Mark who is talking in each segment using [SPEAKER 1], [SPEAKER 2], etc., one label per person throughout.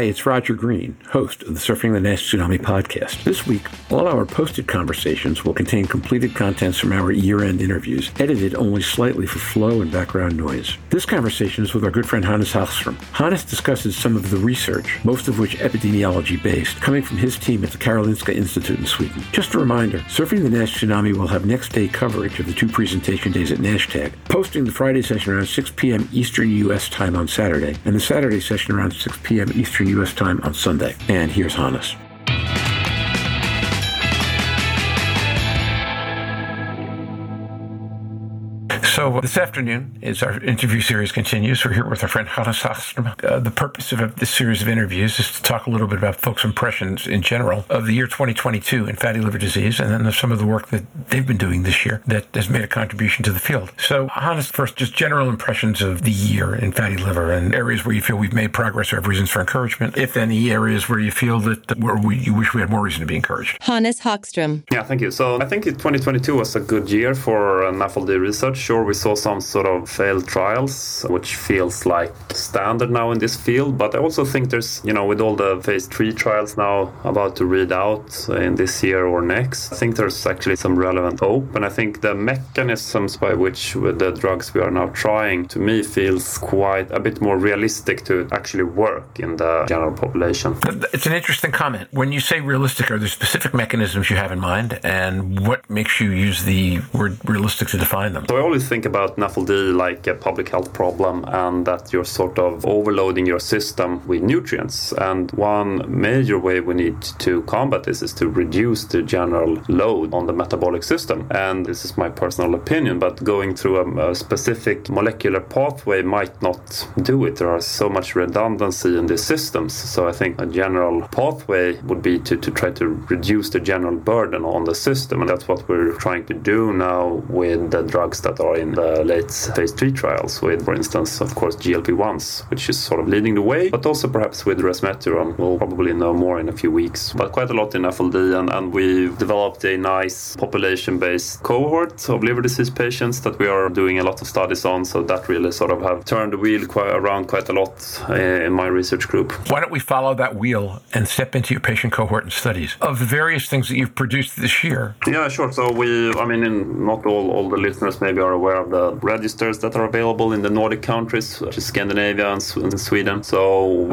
[SPEAKER 1] Hi, it's Roger Green, host of the Surfing the Nash Tsunami podcast. This week, all our posted conversations will contain completed contents from our year end interviews, edited only slightly for flow and background noise. This conversation is with our good friend Hannes Hagström. Hannes discusses some of the research, most of which epidemiology based, coming from his team at the Karolinska Institute in Sweden. Just a reminder Surfing the Nash Tsunami will have next day coverage of the two presentation days at NASHTAG, posting the Friday session around 6 p.m. Eastern U.S. time on Saturday, and the Saturday session around 6 p.m. Eastern U.S. time on Sunday. And here's Hannes. So this afternoon, as our interview series continues, we're here with our friend Hannes Hagström. Uh, the purpose of this series of interviews is to talk a little bit about folks' impressions in general of the year 2022 in fatty liver disease, and then some of the work that they've been doing this year that has made a contribution to the field. So, Hannes, first, just general impressions of the year in fatty liver and areas where you feel we've made progress or have reasons for encouragement, if any areas where you feel that where we, you wish we had more reason to be encouraged.
[SPEAKER 2] Hannes Hagström.
[SPEAKER 3] Yeah, thank you. So I think 2022 was a good year for uh, NAFLD research. Sure, we saw some sort of failed trials, which feels like standard now in this field. But I also think there's, you know, with all the phase three trials now about to read out in this year or next, I think there's actually some relevant hope. And I think the mechanisms by which the drugs we are now trying, to me, feels quite a bit more realistic to actually work in the general population.
[SPEAKER 1] It's an interesting comment. When you say realistic, are there specific mechanisms you have in mind, and what makes you use the word realistic to define them?
[SPEAKER 3] So I always think about NAFLD like a public health problem and that you're sort of overloading your system with nutrients. And one major way we need to combat this is to reduce the general load on the metabolic system. And this is my personal opinion, but going through a, a specific molecular pathway might not do it. There are so much redundancy in these systems. So I think a general pathway would be to, to try to reduce the general burden on the system. And that's what we're trying to do now with the drugs that are in the late phase three trials with, for instance, of course, GLP-1s, which is sort of leading the way, but also perhaps with resmetirom. We'll probably know more in a few weeks, but quite a lot in FLD. And, and we've developed a nice population-based cohort of liver disease patients that we are doing a lot of studies on. So that really sort of have turned the wheel quite around quite a lot eh, in my research group.
[SPEAKER 1] Why don't we follow that wheel and step into your patient cohort and studies of the various things that you've produced this year?
[SPEAKER 3] Yeah, sure. So we, I mean, in, not all, all the listeners maybe are aware of the registers that are available in the Nordic countries, such as Scandinavia and Sweden. So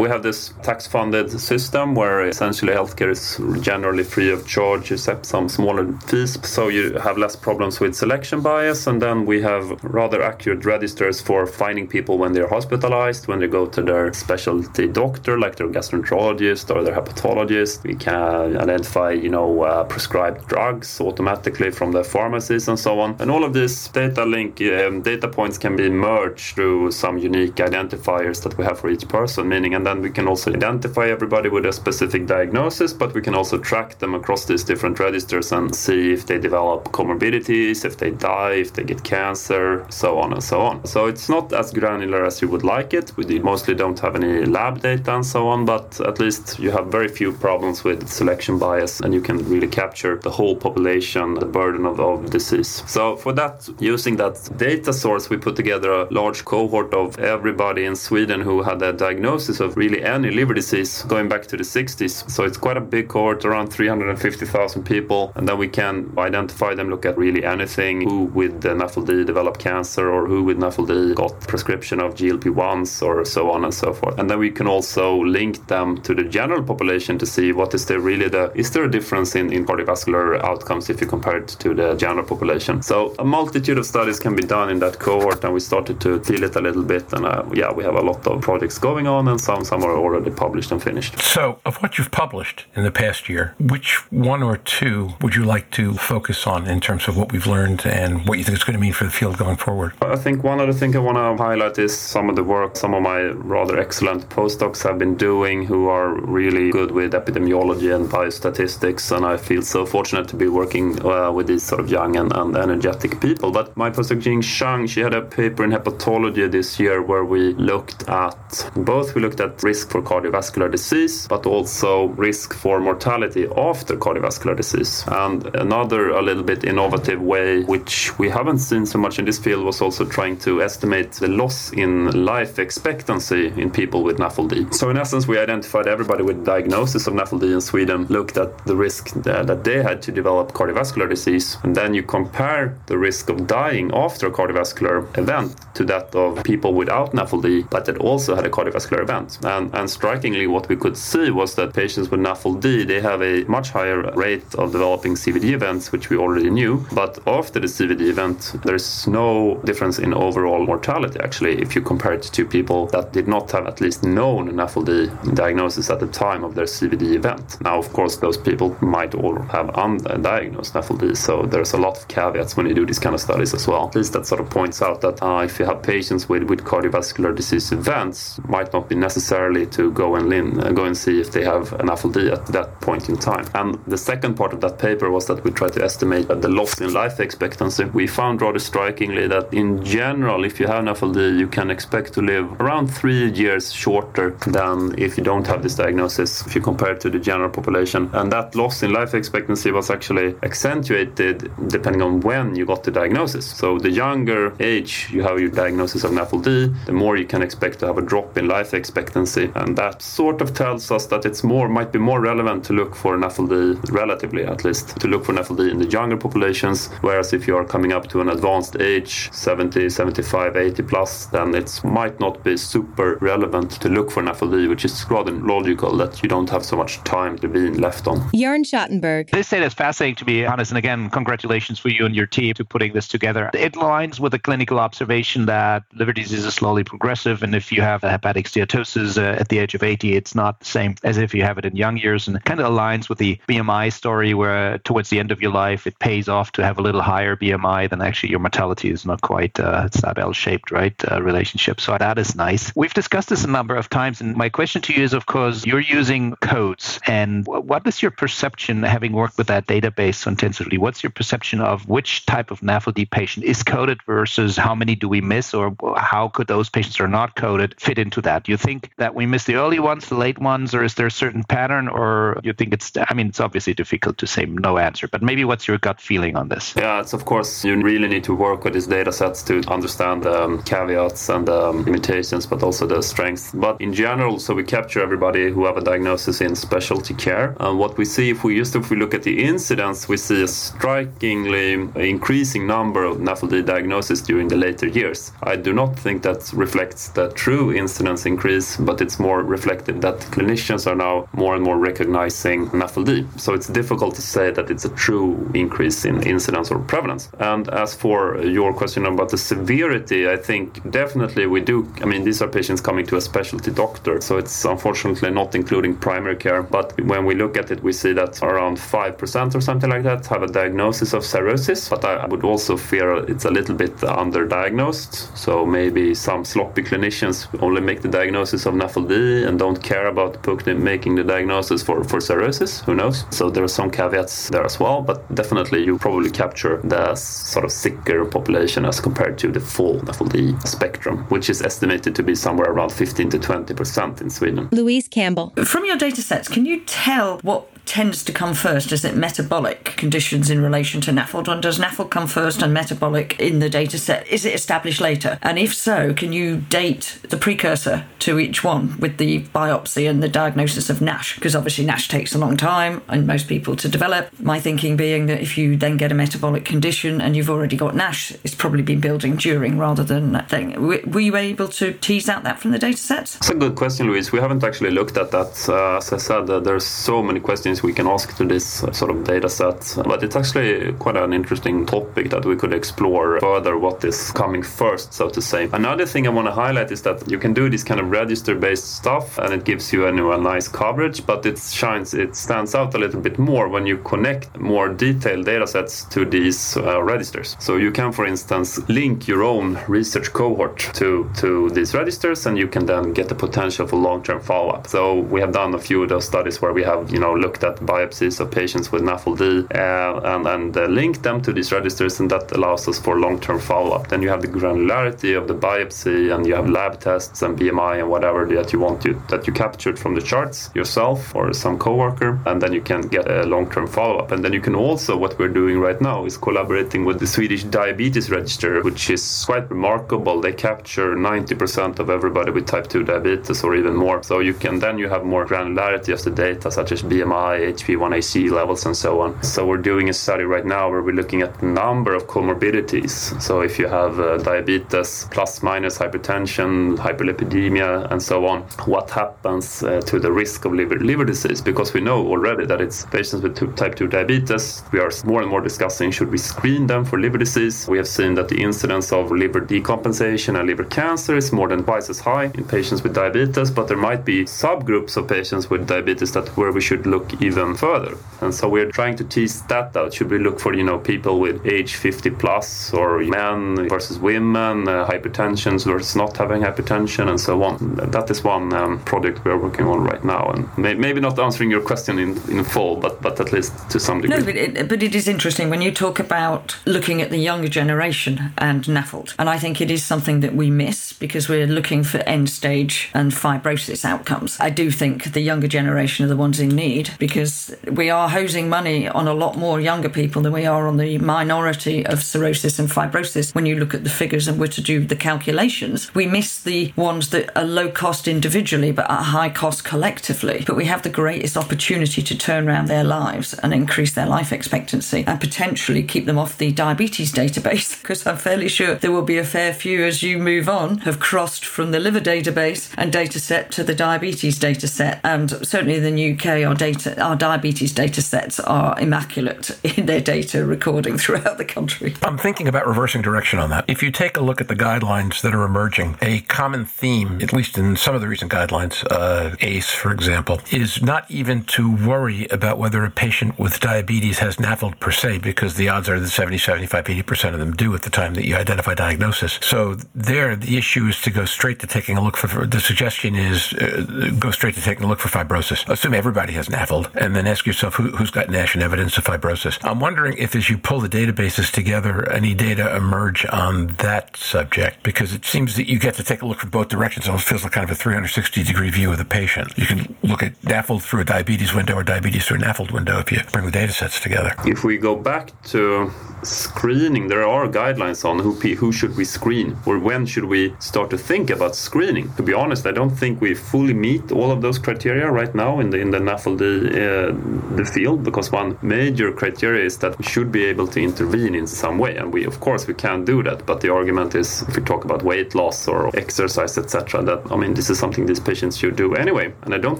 [SPEAKER 3] we have this tax-funded system where essentially healthcare is generally free of charge, except some smaller fees. So you have less problems with selection bias, and then we have rather accurate registers for finding people when they're hospitalized, when they go to their specialty doctor, like their gastroenterologist or their hepatologist. We can identify, you know, uh, prescribed drugs automatically from the pharmacies and so on. And all of this data link um, data points can be merged through some unique identifiers that we have for each person, meaning, and then we can also identify everybody with a specific diagnosis, but we can also track them across these different registers and see if they develop comorbidities, if they die, if they get cancer, so on and so on. So it's not as granular as you would like it. We mostly don't have any lab data and so on, but at least you have very few problems with selection bias and you can really capture the whole population, the burden of, of disease. So for that, using that data source, we put together a large cohort of everybody in Sweden who had a diagnosis of really any liver disease going back to the 60s. So it's quite a big cohort, around 350,000 people. And then we can identify them, look at really anything, who with NAFLD developed cancer or who with NAFLD got prescription of GLP-1s or so on and so forth. And then we can also link them to the general population to see what is there really the, is there a difference in, in cardiovascular outcomes if you compare it to the general population? So a multitude of studies can be done in that cohort and we started to feel it a little bit. And uh, yeah, we have a lot of projects going on and some, some are already published and finished.
[SPEAKER 1] So of what you've published in the past year, which one or two would you like to focus on in terms of what we've learned and what you think it's going to mean for the field going forward?
[SPEAKER 3] I think one other thing I want to highlight is some of the work some of my rather excellent postdocs have been doing who are really good with epidemiology and biostatistics. And I feel so fortunate to be working uh, with these sort of young and, and energetic people. But my postdoc Ying Shang, she had a paper in hepatology this year where we looked at both we looked at risk for cardiovascular disease, but also risk for mortality after cardiovascular disease. And another a little bit innovative way, which we haven't seen so much in this field, was also trying to estimate the loss in life expectancy in people with NAFLD. So in essence, we identified everybody with diagnosis of NAFLD in Sweden, looked at the risk that they had to develop cardiovascular disease, and then you compare the risk of dying after a cardiovascular event to that of people without NAFLD, but that also had a cardiovascular event. And, and strikingly, what we could see was that patients with NAFLD, they have a much higher rate of developing CVD events, which we already knew. But after the CVD event, there's no difference in overall mortality, actually, if you compare it to people that did not have at least known NAFLD diagnosis at the time of their CVD event. Now, of course, those people might all have undiagnosed NAFLD, so there's a lot of caveats when you do these kind of studies as well. At least that sort of points out that uh, if you have patients with, with cardiovascular disease events, might not be necessarily to go and lin, uh, go and see if they have NAFLD at that point in time. And the second part of that paper was that we tried to estimate the loss in life expectancy. We found rather strikingly that in general, if you have NAFLD, you can expect to live around three years shorter than if you don't have this diagnosis, if you compare it to the general population. And that loss in life expectancy was actually accentuated depending on when you got the diagnosis. So the younger age you have your diagnosis of NAFLD, the more you can expect to have a drop in life expectancy. And that sort of tells us that it's more might be more relevant to look for NAFLD relatively at least to look for NAFLD in the younger populations. Whereas if you are coming up to an advanced age, 70, 75, 80 plus, then it might not be super relevant to look for NAFLD, which is rather logical that you don't have so much time to be left on.
[SPEAKER 2] Jörn Schattenberg.
[SPEAKER 4] This data is fascinating to me, Hannes, and again, congratulations for you and your team to putting this together. It aligns with the clinical observation that liver disease is slowly progressive, and if you have a hepatic steatosis uh, at the age of 80, it's not the same as if you have it in young years, and kind of aligns with the BMI story where towards the end of your life, it pays off to have a little higher BMI than actually your mortality is not quite, uh, it's that L-shaped, right, uh, relationship. So that is nice. We've discussed this a number of times, and my question to you is, of course, you're using codes, and what is your perception, having worked with that database so intensively, what's your perception of which type of NAFLD patient is coded versus how many do we miss, or how could those patients who are not coded fit into that? Do you think that we miss the early ones, the late ones, or is there a certain pattern, or you think it's, I mean, it's obviously difficult to say no answer, but maybe what's your gut feeling on this?
[SPEAKER 3] Yeah, it's of course, you really need to work with these data sets to understand the um, caveats and the um, limitations, but also the strengths. But in general, so we capture everybody who have a diagnosis in specialty care. And what we see if we just if we look at the incidence, we see a strikingly increasing number of NAFLD diagnosis during the later years. I do not think that reflects the true incidence increase, but it's more reflective that clinicians are now more and more recognizing NAFLD. So it's difficult to say that it's a true increase in incidence or prevalence. And as for your question about the severity, I think definitely we do. I mean, these are patients coming to a specialty doctor, so it's unfortunately not including primary care. But when we look at it, we see that around 5% or something like that have a diagnosis of cirrhosis. But I would also fear it's a little bit underdiagnosed. So maybe some sloppy clinicians only make the diagnosis of NAFLD and don't care about making the diagnosis for, for cirrhosis. Who knows? So there are some caveats there as well, but definitely you probably capture the sort of sicker population as compared to the full NAFLD spectrum, which is estimated to be somewhere around 15 to 20 percent in Sweden.
[SPEAKER 2] Louise Campbell.
[SPEAKER 5] From your data sets, can you tell what tends to come first? Is it metabolic conditions in relation to NAFLD? And does NAFLD come first and metabolic in the data set? Is it established later? And if so, can you date the precursor to each one with the biopsy and the diagnosis of NASH? Because obviously NASH takes a long time and most people to develop. My thinking being that if you then get a metabolic condition and you've already got NASH, it's probably been building during rather than that thing. Were you able to tease out that from the data sets?
[SPEAKER 3] It's a good question, Louise. We haven't actually looked at that. Uh, as I said, uh, there's so many questions we can ask to this uh, sort of data set. But it's actually quite an interesting topic that we could explore further what is coming first, so to say. Another thing I want to highlight is that you can do this kind of register based stuff and it gives you a, new, a nice coverage, but it shines, it stands out a little bit more when you connect more detailed data sets to these uh, registers. So you can, for instance, link your own research cohort to, to these registers and you can then get the potential for long term follow up. So we have done a few of those studies where we have, you know, looked at at biopsies of patients with NAFLD uh, and, and uh, link them to these registers, and that allows us for long-term follow-up. Then you have the granularity of the biopsy, and you have lab tests and BMI and whatever that you want to that you captured from the charts yourself or some coworker, and then you can get a long-term follow-up. And then you can also what we're doing right now is collaborating with the Swedish Diabetes Register, which is quite remarkable. They capture 90% of everybody with type 2 diabetes or even more. So you can then you have more granularity of the data, such as BMI, HbA1c levels, and so on. So we're doing a study right now where we're looking at the number of comorbidities. So if you have uh, diabetes plus minus hypertension, hyperlipidemia, and so on, what happens uh, to the risk of liver liver disease? Because we know already that it's patients with type 2 diabetes. We are more and more discussing should we screen them for liver disease. We have seen that the incidence of liver decompensation and liver cancer is more than twice as high in patients with diabetes, but there might be subgroups of patients with diabetes that where we should look even further. And so we're trying to tease that out. Should we look for you know people with age 50 plus or men versus women, uh, hypertension versus not having hypertension, and so on. That is one um, project we're working on right now, and may- maybe not answering your question in, in full, but but at least to some degree.
[SPEAKER 5] No, but it, but it is interesting when you talk about looking at the younger generation and NAFLD, and I think it is something that we miss because we're looking for end stage and fibrosis outcomes. I do think the younger generation are the ones in need because we are hosing money on a lot more younger people than we are on the minority of cirrhosis and fibrosis. When you look at the figures and we're to do the calculations, we miss the ones that are low cost individually but are high cost collectively. But we have the greatest opportunity to turn around their lives and increase their life expectancy and potentially keep them off the diabetes database because I'm fairly sure there will be a fair few as you move on have crossed from the liver database and data set to the diabetes data set. And certainly in the UK, our data, our diabetes data sets are immaculate in their data recording throughout the country.
[SPEAKER 1] I'm thinking about reversing direction on that. If you take a look at the guidelines that are emerging, a common theme, at least in some of the recent guidelines, uh, ACE, for example, is not even to worry about whether a patient with diabetes has NAFLD per se, because the odds are that 70, 75, 80% of them do at the time that you identify diagnosis. So there, the issue is to go straight to taking a look for, the suggestion is uh, go straight to taking a look for fibrosis. Assume everybody has NAFLD, and then ask yourself who, who's got NASH and evidence of fibrosis. I'm wondering if as you pull the databases together, any data emerge on that subject, because it seems that you get to take a look from both directions. It almost feels like kind of a 360 degree view of the patient. You can look at NAFLD through a diabetes window or diabetes through a NAFLD window if you bring the data sets together.
[SPEAKER 3] If we go back to screening, there are guidelines on who who should we screen or when should we start to think about screening. To be honest, I don't think we fully meet all of those criteria right now in the in the NAFLD uh, uh, the field because one major criteria is that we should be able to intervene in some way, and we of course we can do that. But the argument is if we talk about weight loss or exercise, etc., that I mean this is something these patients should do anyway, and I don't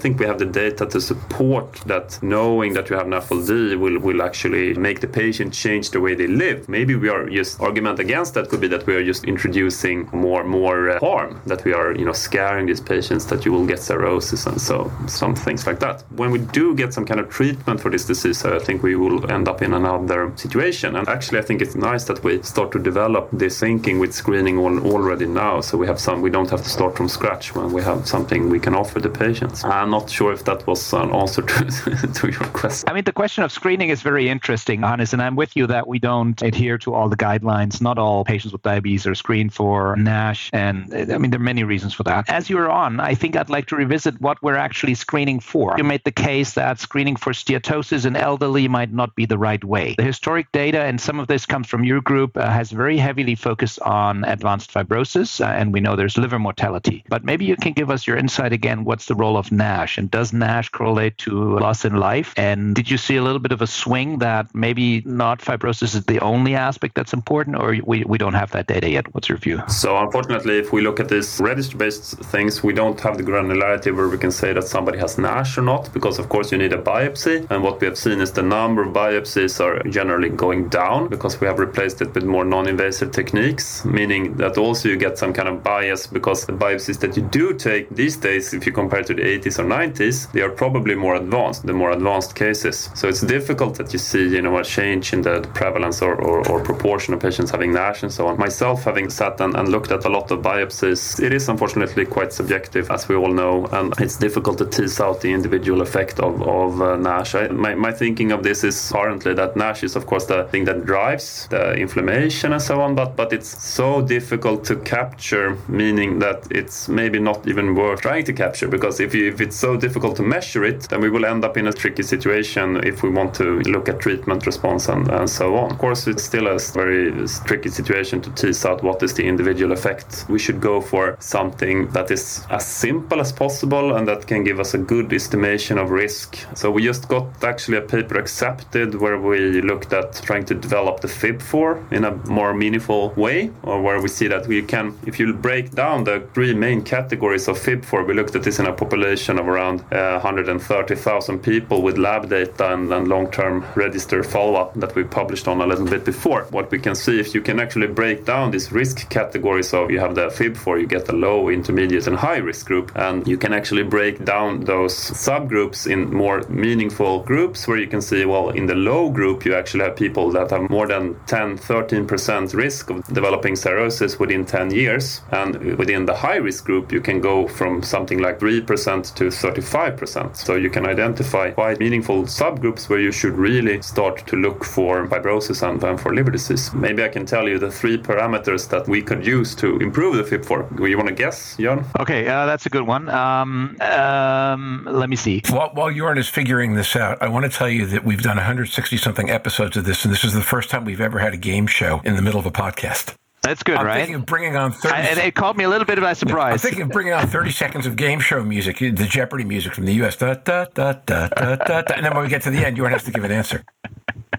[SPEAKER 3] think we have the data to support that. Knowing that you have NAFLD will will actually make the patient change the way they live. Maybe we are just argument against that could be that we are just introducing more more uh, harm that we are you know scaring these patients that you will get cirrhosis and so some things like that. When we do get some kind of treatment for this disease, I think we will end up in another situation. And actually, I think it's nice that we start to develop this thinking with screening all, already now, so we have some. We don't have to start from scratch when we have something we can offer the patients. I'm not sure if that was an answer to, to your question.
[SPEAKER 4] I mean, the question of screening is very interesting, Hannes, and I'm with you that we don't adhere to all the guidelines. Not all patients with diabetes are screened for NASH, and I mean, there are many reasons for that. As you're on, I think I'd like to revisit what we're actually screening for. You made the case that screening for steatosis in elderly might not be the right way. The historic data, and some of this comes from your group, uh, has very heavily focused on advanced fibrosis, uh, and we know there's liver mortality. But maybe you can give us your insight again. What's the role of NASH, and does NASH correlate to loss in life? And did you see a little bit of a swing that maybe not fibrosis is the only aspect that's important, or we, we don't have that data yet? What's your view?
[SPEAKER 3] So, unfortunately, if we look at these register based things, we don't have the granularity where we can say that somebody has NASH or not, because of course you need a biopsy. And what we have seen is the number of biopsies are generally going down because we have replaced it with more non invasive techniques, meaning that also you get some kind of bias because the biopsies that you do take these days, if you compare to the 80s or 90s, they are probably more advanced, the more advanced cases. So it's difficult that you see, you know, a change in the prevalence or, or, or proportion of patients having NASH and so on. Myself, having sat and, and looked at a lot of biopsies, it is unfortunately quite subjective, as we all know, and it's difficult to tease out the individual effect of, of of uh, NASH. I, my, my thinking of this is currently that NASH is, of course, the thing that drives the inflammation and so on, but, but it's so difficult to capture, meaning that it's maybe not even worth trying to capture because if, you, if it's so difficult to measure it, then we will end up in a tricky situation if we want to look at treatment response and, and so on. Of course, it's still a very tricky situation to tease out what is the individual effect. We should go for something that is as simple as possible and that can give us a good estimation of risk. So we just got actually a paper accepted where we looked at trying to develop the FIB4 in a more meaningful way, or where we see that we can, if you break down the three main categories of FIB4, we looked at this in a population of around uh, 130,000 people with lab data and, and long-term register follow-up that we published on a little bit before. What we can see if you can actually break down these risk categories so you have the FIB4, you get the low, intermediate, and high risk group, and you can actually break down those subgroups in more meaningful groups where you can see, well, in the low group, you actually have people that have more than 10, 13% risk of developing cirrhosis within 10 years. And within the high risk group, you can go from something like 3% to 35%. So you can identify quite meaningful subgroups where you should really start to look for fibrosis and, and for liver disease. Maybe I can tell you the three parameters that we could use to improve the FIB4. Do you want to guess, Jörn?
[SPEAKER 4] Okay, uh, that's a good one. Um, um, let me see.
[SPEAKER 1] While, while Jorn is figuring this out, I want to tell you that we've done 160 something episodes of this, and this is the first time we've ever had a game show in the middle of a podcast.
[SPEAKER 4] That's good,
[SPEAKER 1] I'm
[SPEAKER 4] right?
[SPEAKER 1] thinking of bringing on 30
[SPEAKER 4] I, and it caught me a little bit by surprise.
[SPEAKER 1] I'm thinking of bringing on 30 seconds of game show music, the Jeopardy music from the U.S. Da, da, da, da, da, da, da. And then when we get to the end, Jorn have to give an answer.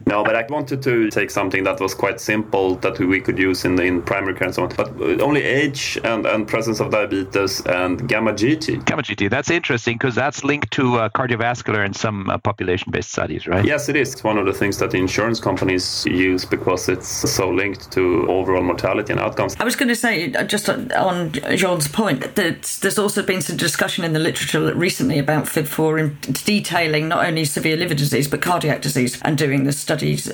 [SPEAKER 3] No, but I wanted to take something that was quite simple that we could use in in primary care and so on. But only age and, and presence of diabetes and gamma GT.
[SPEAKER 4] Gamma GT. That's interesting because that's linked to uh, cardiovascular in some uh, population-based studies, right?
[SPEAKER 3] Yes, it is. It's one of the things that the insurance companies use because it's so linked to overall mortality and outcomes.
[SPEAKER 5] I was going to say, uh, just on Jörn's point, that there's also been some discussion in the literature recently about FIB4 in detailing not only severe liver disease but cardiac disease and doing the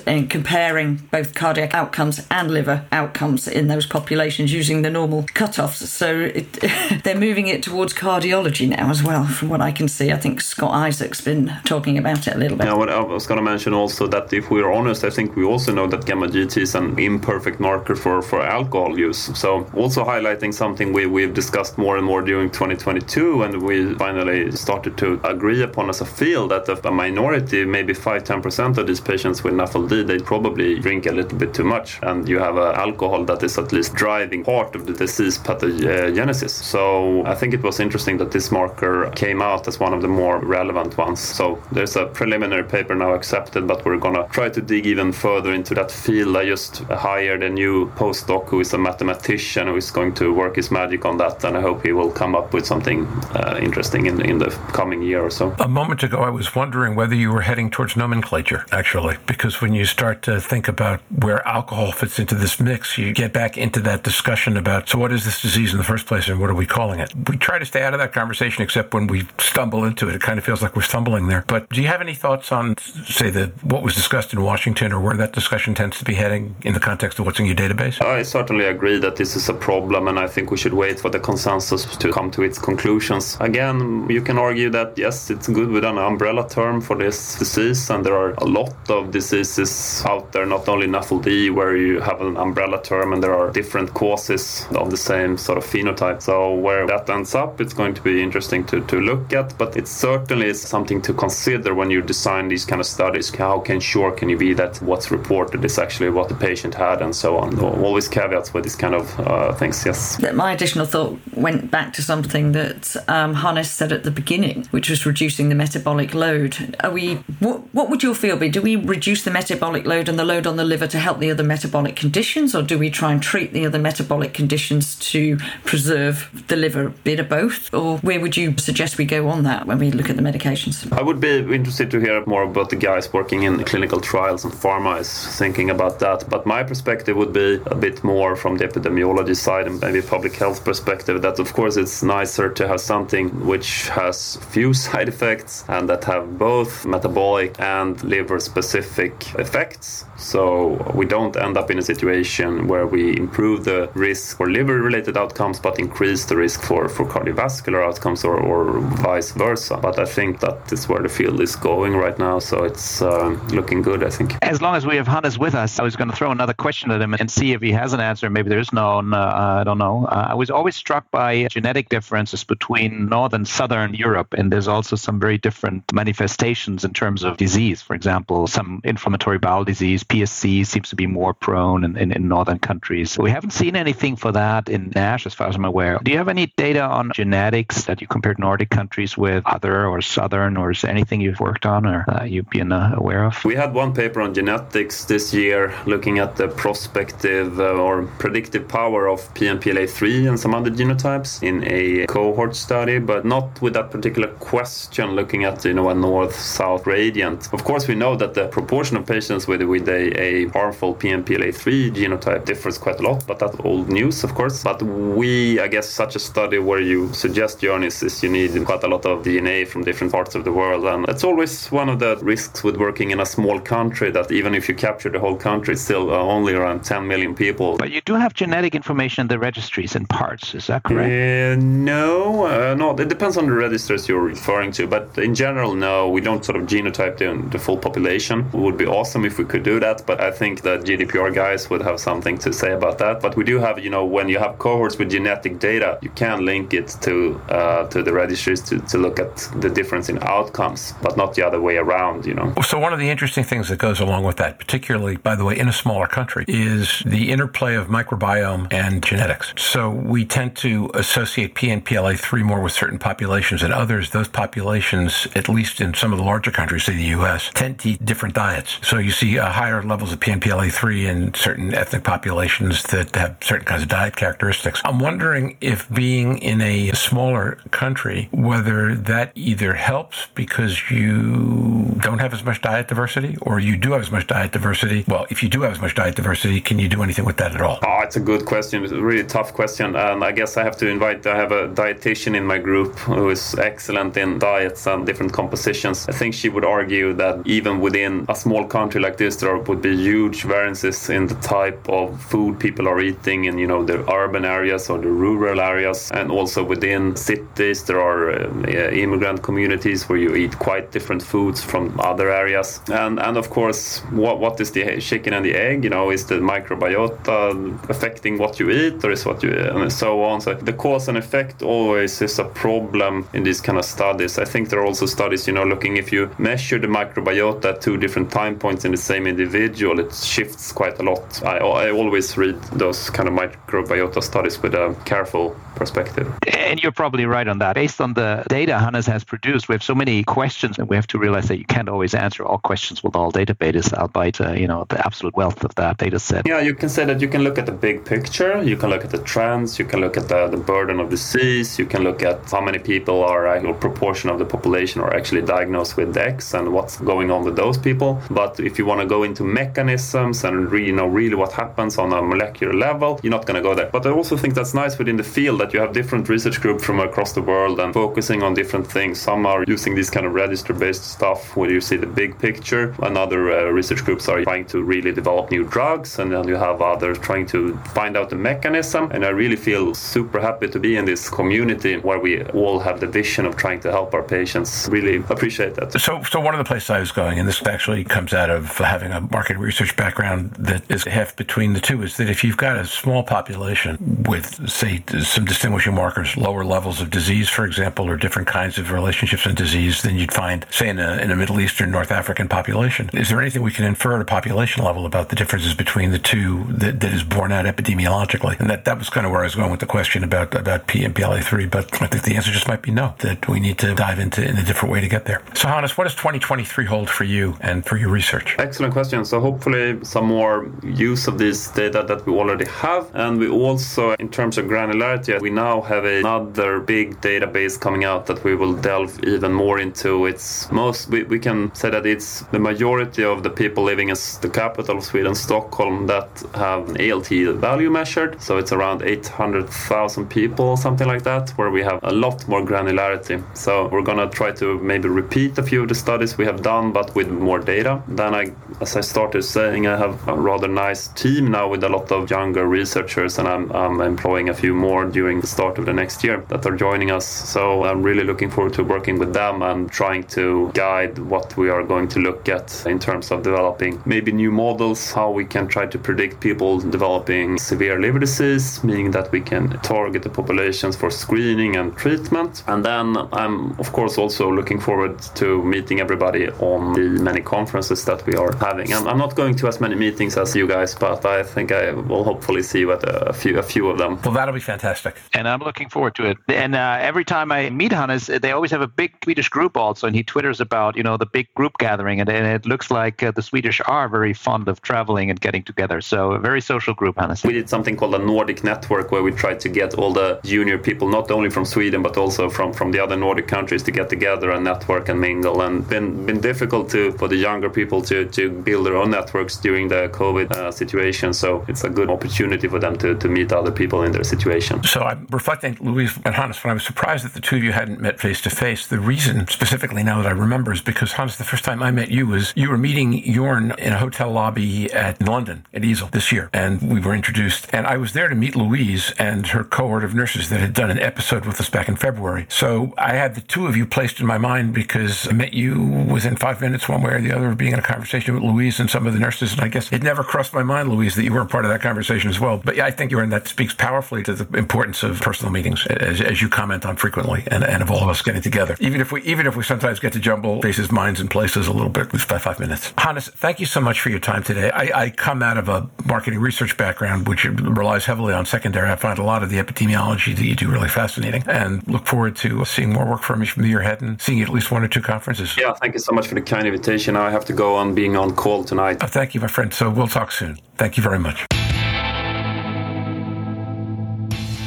[SPEAKER 5] and comparing both cardiac outcomes and liver outcomes in those populations using the normal cutoffs. So it, they're moving it towards cardiology now as well, from what I can see. I think Scott Isaac's been talking about it a little bit.
[SPEAKER 3] Yeah, what I was going to mention also that if we're honest, I think we also know that gamma GT is an imperfect marker for, for alcohol use. So also highlighting something we, we've discussed more and more during 2022, and we finally started to agree upon as a field that a minority, maybe 5-10% of these patients with NAFLD, they probably drink a little bit too much, and you have uh, alcohol that is at least driving part of the disease pathogenesis. So I think it was interesting that this marker came out as one of the more relevant ones. So there's a preliminary paper now accepted, but we're gonna try to dig even further into that field. I just hired a new postdoc who is a mathematician who is going to work his magic on that, and I hope he will come up with something uh, interesting in, in the coming year or so.
[SPEAKER 1] A moment ago, I was wondering whether you were heading towards nomenclature, actually, because when you start to think about where alcohol fits into this mix, you get back into that discussion about so what is this disease in the first place and what are we calling it? We try to stay out of that conversation, except when we stumble into it. It kind of feels like we're stumbling there. But do you have any thoughts on, say, the what was discussed in Washington or where that discussion tends to be heading in the context of what's in your database?
[SPEAKER 3] I certainly agree that this is a problem, and I think we should wait for the consensus to come to its conclusions. Again, you can argue that yes, it's good with an umbrella term for this disease, and there are a lot of diseases out there, not only NAFLD, where you have an umbrella term and there are different causes of the same sort of phenotype. So where that ends up, it's going to be interesting to, to look at, but it certainly is something to consider when you design these kind of studies. How can sure can you be that what's reported is actually what the patient had and so on? Always caveats with these kind of uh, things, yes.
[SPEAKER 5] My additional thought went back to something that um, Hannes said at the beginning, which was reducing the metabolic load. Are we? What, what would your feel be? Do we reduce the metabolic load and the load on the liver to help the other metabolic conditions, or do we try and treat the other metabolic conditions to preserve the liver? A Bit of both, or where would you suggest we go on that when we look at the medications?
[SPEAKER 3] I would be interested to hear more about the guys working in clinical trials and pharma is thinking about that. But my perspective would be a bit more from the epidemiology side and maybe public health perspective. That of course it's nicer to have something which has few side effects and that have both metabolic and liver specific effects. So we don't end up in a situation where we improve the risk for liver related outcomes but increase the risk for, for cardiovascular outcomes or, or vice versa. But I think that is where the field is going right now. So it's uh, looking good, I think.
[SPEAKER 4] As long as we have Hannes with us, I was going to throw another question at him and see if he has an answer. Maybe there's no, no uh, I don't know. Uh, I was always struck by genetic differences between North and Southern Europe. And there's also some very different manifestations in terms of disease. For example, some inflammatory bowel disease, PSC, seems to be more prone in, in, in northern countries. We haven't seen anything for that in NASH, as far as I'm aware. Do you have any data on genetics that you compared Nordic countries with other or Southern, or is there anything you've worked on or uh, you've been uh, aware of?
[SPEAKER 3] We had one paper on genetics this year looking at the prospective uh, or predictive power of PNPLA3 and some other genotypes in a cohort study, but not with that particular question looking at you know a north-south gradient. Of course, we know that the proportion of patients with with a, a harmful PNPLA3 genotype differs quite a lot, but that's old news, of course. But we, I guess, such a study where you suggest journeys is you need quite a lot of DNA from different parts of the world, and it's always one of the risks with working in a small country that even if you capture the whole country, it's still uh, only around 10 million people.
[SPEAKER 4] But you do have genetic information in the registries in parts, is that correct?
[SPEAKER 3] Uh, no, uh, no. It depends on the registers you're referring to, but in general, no. We don't sort of genotype the, the full population. It would be awesome if we could do that, but I think the GDPR guys would have something to say about that. But we do have, you know, when you have cohorts with genetic data, you can link it to uh, to the registries to, to look at the difference in outcomes, but not the other way around, you know.
[SPEAKER 1] So one of the interesting things that goes along with that, particularly, by the way, in a smaller country, is the interplay of microbiome and genetics. So we tend to associate PNPLA3 more with certain populations and others. Those populations, at least in some of the larger countries, say the U.S., tend to eat different diets. So you see uh, higher levels of PNPLA3 in certain ethnic populations that have certain kinds of diet characteristics. I'm wondering if being in a smaller country, whether that either helps because you don't have as much diet diversity or you do have as much diet diversity. Well, if you do have as much diet diversity, can you do anything with that at all?
[SPEAKER 3] Oh, it's a good question. It's a really tough question. And I guess I have to invite, I have a dietitian in my group who is excellent in diets and different compositions. I think she would argue that even within a small country like this, there would be huge variances in the type of food people are eating in, you know, the urban areas or the rural areas. And also within cities, there are uh, immigrant communities where you eat quite different foods from other areas. And, and of course, what, what is the chicken and the egg? You know, is the microbiota affecting what you eat or is what you, and so on. So the cause and effect always is a problem in these kind of studies. I think there are also studies, you know, looking if you measure the microbiota at two different time points in the same individual, it shifts quite a lot. I, I always read those kind of microbiota studies with a careful perspective.
[SPEAKER 4] And you're probably right on that. Based on the data Hannes has produced, we have so many questions, and we have to realize that you can't always answer all questions with all databases, albeit uh, you know the absolute wealth of that data set.
[SPEAKER 3] Yeah, you can say that you can look at the big picture, you can look at the trends, you can look at the, the burden of disease, you can look at how many people are, or proportion of the population are actually diagnosed with X and what's going on with those people. But if you want to go into mechanisms and really know really what happens on a molecular level, you're not going to go there. But I also think that's nice within the field that you have different research groups from across the world and focusing on different things. Some are using this kind of register-based stuff where you see the big picture, and other uh, research groups are trying to really develop new drugs, and then you have others trying to find out the mechanism. And I really feel super happy to be in this community where we all have the vision of trying to help our patients. Really appreciate that.
[SPEAKER 1] So, so one of the places I was going, and this actually comes out of having a market research background that is half between the two, is that if you've got a small population with, say, some distinguishing markers, lower levels of disease, for example, or different kinds of relationships in disease than you'd find, say, in a, in a Middle Eastern, North African population. Is there anything we can infer at a population level about the differences between the two that, that is borne out epidemiologically? And that, that was kind of where I was going with the question about, about PNPLA3, but I think the answer just might be no, that we need to dive into in a different way to get there. So, Hannes, what does 2023 hold for you and for your research?
[SPEAKER 3] Excellent question. So, hopefully, some more use of this data that we already have. And we also, in terms of granularity, we now have another big database coming out that we will delve even more into. It's most, we, we can say that it's the majority of the people living in the capital of Sweden, Stockholm, that have an ALT value measured. So it's around 800,000 people, something like that, where we have a lot more granularity. So we're going to try to maybe repeat a few of the studies we have done, but with more data. Then I, as I started saying, I have a rather nice team now with a lot of younger researchers, and I'm, I'm employing a few more during the start of the next year that are joining us. So I'm really looking forward to working with them and trying to guide what we are going to look at in terms of developing maybe new models, how we can try to predict people developing severe liver disease, meaning that we can target the populations for screening and treatment. And then I'm, of course, also looking forward to meeting everybody on the many conferences that we are having. I'm, I'm not going to as many meetings as you guys, but I think I will hopefully see you at a few, a few of them.
[SPEAKER 1] Well, that'll be fantastic.
[SPEAKER 4] And I'm looking forward to it. And uh, every time I meet Hannes, they always have a big Swedish group also, and he twitters about you know the big group gathering, and, and it looks like uh, the Swedish are very fond of traveling and getting together. So a very social group, Hannes.
[SPEAKER 3] We did something called a Nordic network where we tried to get all the junior people, not only from Sweden but also from from the other Nordic countries, to get together and network and mingle. And been been difficult to for the younger people to to build their own networks during the COVID uh, situation. So it's a good opportunity for them to to meet other people in their situation.
[SPEAKER 1] So I'm reflecting, Louise and Hannes, when I was surprised that the two of you hadn't met face to face. The reason, specifically now that I remember, is because Hannes, the first time I met you was you were meeting Jorn in a hotel lobby at London at EASL this year, and we were introduced. And I was there to meet Louise and her cohort of nurses that had done an episode with us back in February. So I had the two of you placed in my mind because I met you within five minutes, one way or the other, of being in a conversation with Louise and some of the nurses. And I guess it never crossed my mind, Louise, that you weren't part of that conversation as well. But yeah, I think you're in that speaks powerfully to the importance of personal meetings, as, as you comment on frequently, and, and of all of us getting together. Even if we even if we sometimes get to jumble faces, minds, and places a little bit, by five minutes. Hannes, thank you so much for your time today. I, I come out of a marketing research background, which relies heavily on secondary. I find a lot of the epidemiology that you do really fascinating, and look forward to seeing more work from you from your head and seeing you at least one or two conferences.
[SPEAKER 3] Yeah, thank you so much for the kind invitation. I have to go on being on call tonight.
[SPEAKER 1] Oh, thank you, my friend. So we'll talk soon. Thank you very much.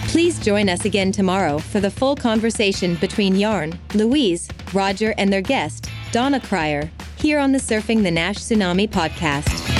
[SPEAKER 2] Please join us again tomorrow for the full conversation between Jörn, Louise, Roger, and their guest, Donna Cryer, here on the Surfing the Nash Tsunami podcast.